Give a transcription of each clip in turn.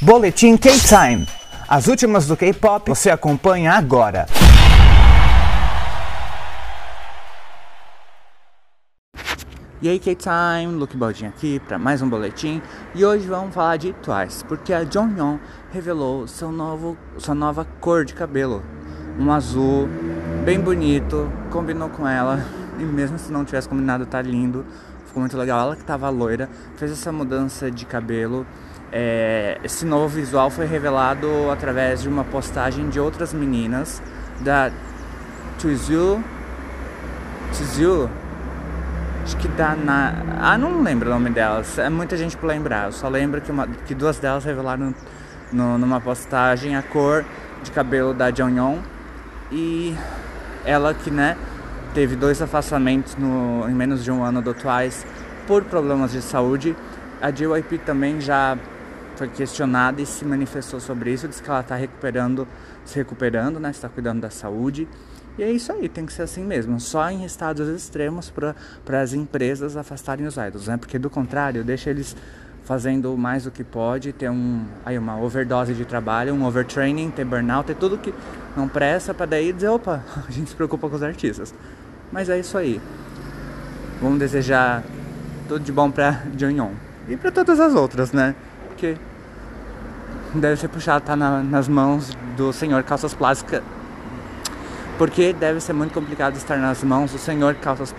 Boletim K-Time. As últimas do K-pop você acompanha agora. E aí K-Time, Luke Baldin aqui para mais um boletim e hoje vamos falar de Twice, porque a Jonghyun revelou seu novo, sua nova cor de cabelo, um azul bem bonito, combinou com ela e mesmo se não tivesse combinado tá lindo, ficou muito legal. Ela que tava loira fez essa mudança de cabelo. É, esse novo visual foi revelado através de uma postagem de outras meninas da Tuzu Tuzu acho que da na ah não lembro o nome delas. É muita gente para lembrar. Eu só lembro que, uma, que duas delas revelaram no, numa postagem a cor de cabelo da Jonghyun e ela que né teve dois afastamentos no, em menos de um ano do Twice por problemas de saúde. A JYP também já foi questionada e se manifestou sobre isso, disse que ela está recuperando, se recuperando, né, está cuidando da saúde. E é isso aí, tem que ser assim mesmo, só em estados extremos para as empresas afastarem os idols, né? Porque do contrário, deixa eles fazendo mais do que pode, ter um, aí uma overdose de trabalho, um overtraining, ter burnout, ter tudo que não presta para daí dizer, opa, a gente se preocupa com os artistas. Mas é isso aí. Vamos desejar tudo de bom pra Jonghyun. E pra todas as outras, né? Porque deve ser puxado tá na, nas mãos do senhor calças plásticas. Porque deve ser muito complicado estar nas mãos do senhor calças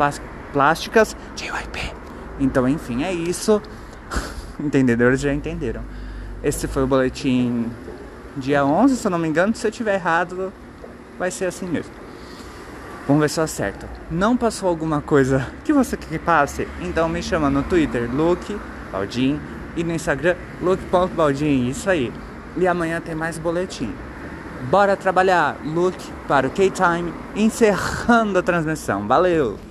plásticas JYP. Então, enfim, é isso. Entendedores já entenderam. Esse foi o boletim dia 11, se eu não me engano. Se eu tiver errado, vai ser assim mesmo. Vamos ver se eu acerto. Não passou alguma coisa que você quer que passe? Então me chama no Twitter, Luke Baldin, e no Instagram, Luke.baldin. Isso aí. E amanhã tem mais boletim. Bora trabalhar, Luke para o K-Time, encerrando a transmissão. Valeu!